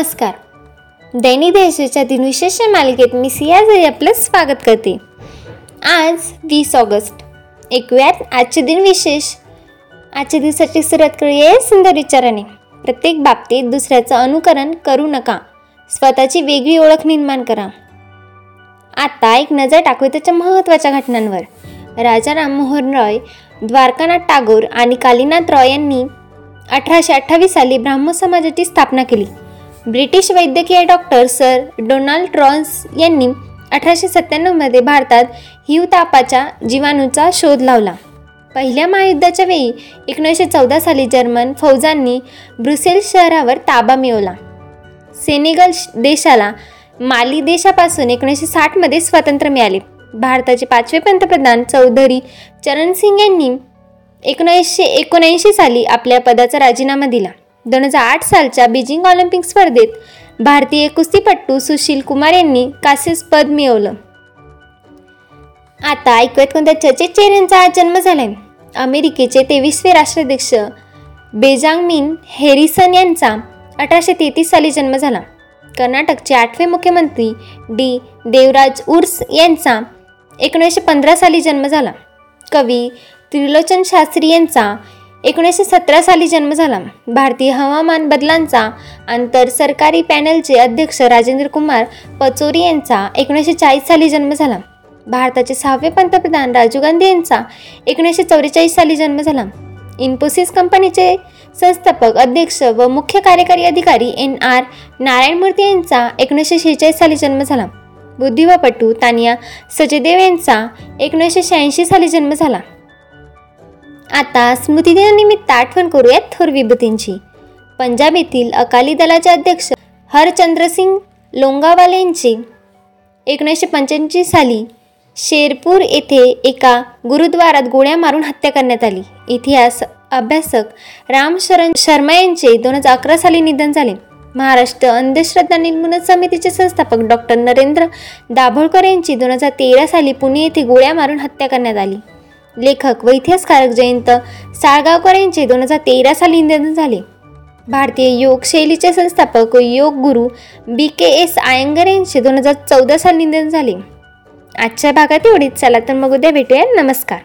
नमस्कार. दैनिक देशाच्या दिनविशेष मालिकेत मी सिया जरी आपलं स्वागत करते. आज वीस ऑगस्ट. ऐकूयात आजचे दिन विशेष आजच्या दिवसाची सुरुवात करूया सुंदर विचाराने. प्रत्येक बाबतीत दुसऱ्याचं अनुकरण करू नका. स्वतःची वेगळी ओळख निर्माण करा. आता एक नजर टाकू त्याच्या महत्त्वाच्या घटनांवर. राजा राममोहन रॉय द्वारकानाथ टागोर आणि कालीनाथ रॉय यांनी अठराशे अठ्ठावीस साली ब्राह्म समाजाची स्थापना केली. ब्रिटिश वैद्यकीय डॉक्टर सर डोनाल्ड रॉन्स यांनी अठराशे सत्त्याण्णवमध्ये भारतात हिवतापाच्या जीवाणूचा शोध लावला. पहिल्या महायुद्धाच्या वेळी एकोणीसशे चौदा साली जर्मन फौजांनी ब्रुसेल्स शहरावर ताबा मिळवला. सेनेगल देशाला माली देशापासून एकोणीसशे साठमध्ये स्वातंत्र्य मिळाले. भारताचे पाचवे पंतप्रधान चौधरी चरण सिंग यांनी एकोणीसशे एकोणऐंशी साली आपल्या पदाचा राजीनामा दिला. दोन हजार आठ सालच्या बीजिंग ऑलिम्पिक स्पर्धेत भारतीय कुस्तीपट्टू सुशील कुमार यांनी कासेस पद मिळवलं. आता ऐकूयात कोणत्या चर्चेत चेहऱ्यांचा आज जन्म झालाय. अमेरिकेचे तेवीसवे राष्ट्राध्यक्ष बेजांगमिन हेरिसन यांचा अठराशे तेहतीस साली जन्म झाला. कर्नाटकचे आठवे मुख्यमंत्री डी. देवराज उर्स यांचा एकोणीसशे पंधरा साली जन्म झाला. कवी त्रिलोचन शास्त्री यांचा एकोणीसशे सतरा साली जन्म झाला. भारतीय हवामान बदलांचा आंतर सरकारी पॅनलचे अध्यक्ष राजेंद्र कुमार पचोरी यांचा एकोणीसशे चाळीस साली जन्म झाला. भारताचे सहावे पंतप्रधान राजीव गांधी यांचा एकोणीसशे चौवेचाळीस साली जन्म झाला. इन्फोसिस कंपनीचे संस्थापक अध्यक्ष व मुख्य कार्यकारी अधिकारी एन आर नारायणमूर्ती यांचा एकोणीसशे शेहेचाळीस साली जन्म झाला. बुद्धिवापटू तानिया सजयदेव यांचा एकोणीसशे शहाऐंशी साली जन्म झाला. आता स्मृतिदिनानिमित्त आठवण करूयात थोर विभूतींची. पंजाब येथील अकाली दलाचे अध्यक्ष हरचंद्रसिंग लोंगावाले यांची एकोणीसशे पंच्याऐंशी साली शेरपूर येथे एका गुरुद्वारात गोळ्या मारून हत्या करण्यात आली. इतिहास अभ्यासक राम शरण शर्मा यांचे दोन हजार अकरा साली निधन झाले. महाराष्ट्र अंधश्रद्धा निर्मूलन समितीचे संस्थापक डॉक्टर नरेंद्र दाभोळकर यांची दोन हजार तेरा साली पुणे येथे गोळ्या मारून हत्या करण्यात आली. लेखक व इतिहासकारक जयंत साळगावकर यांचे दोन हजार तेरा साली निधन झाले. भारतीय योग शैलीचे संस्थापक योग गुरु बी के एस आयंगर यांचे दोन हजार चौदा साली निधन झाले. आजच्या भागात एवढीच. चला तर मग उद्या भेटूया. नमस्कार.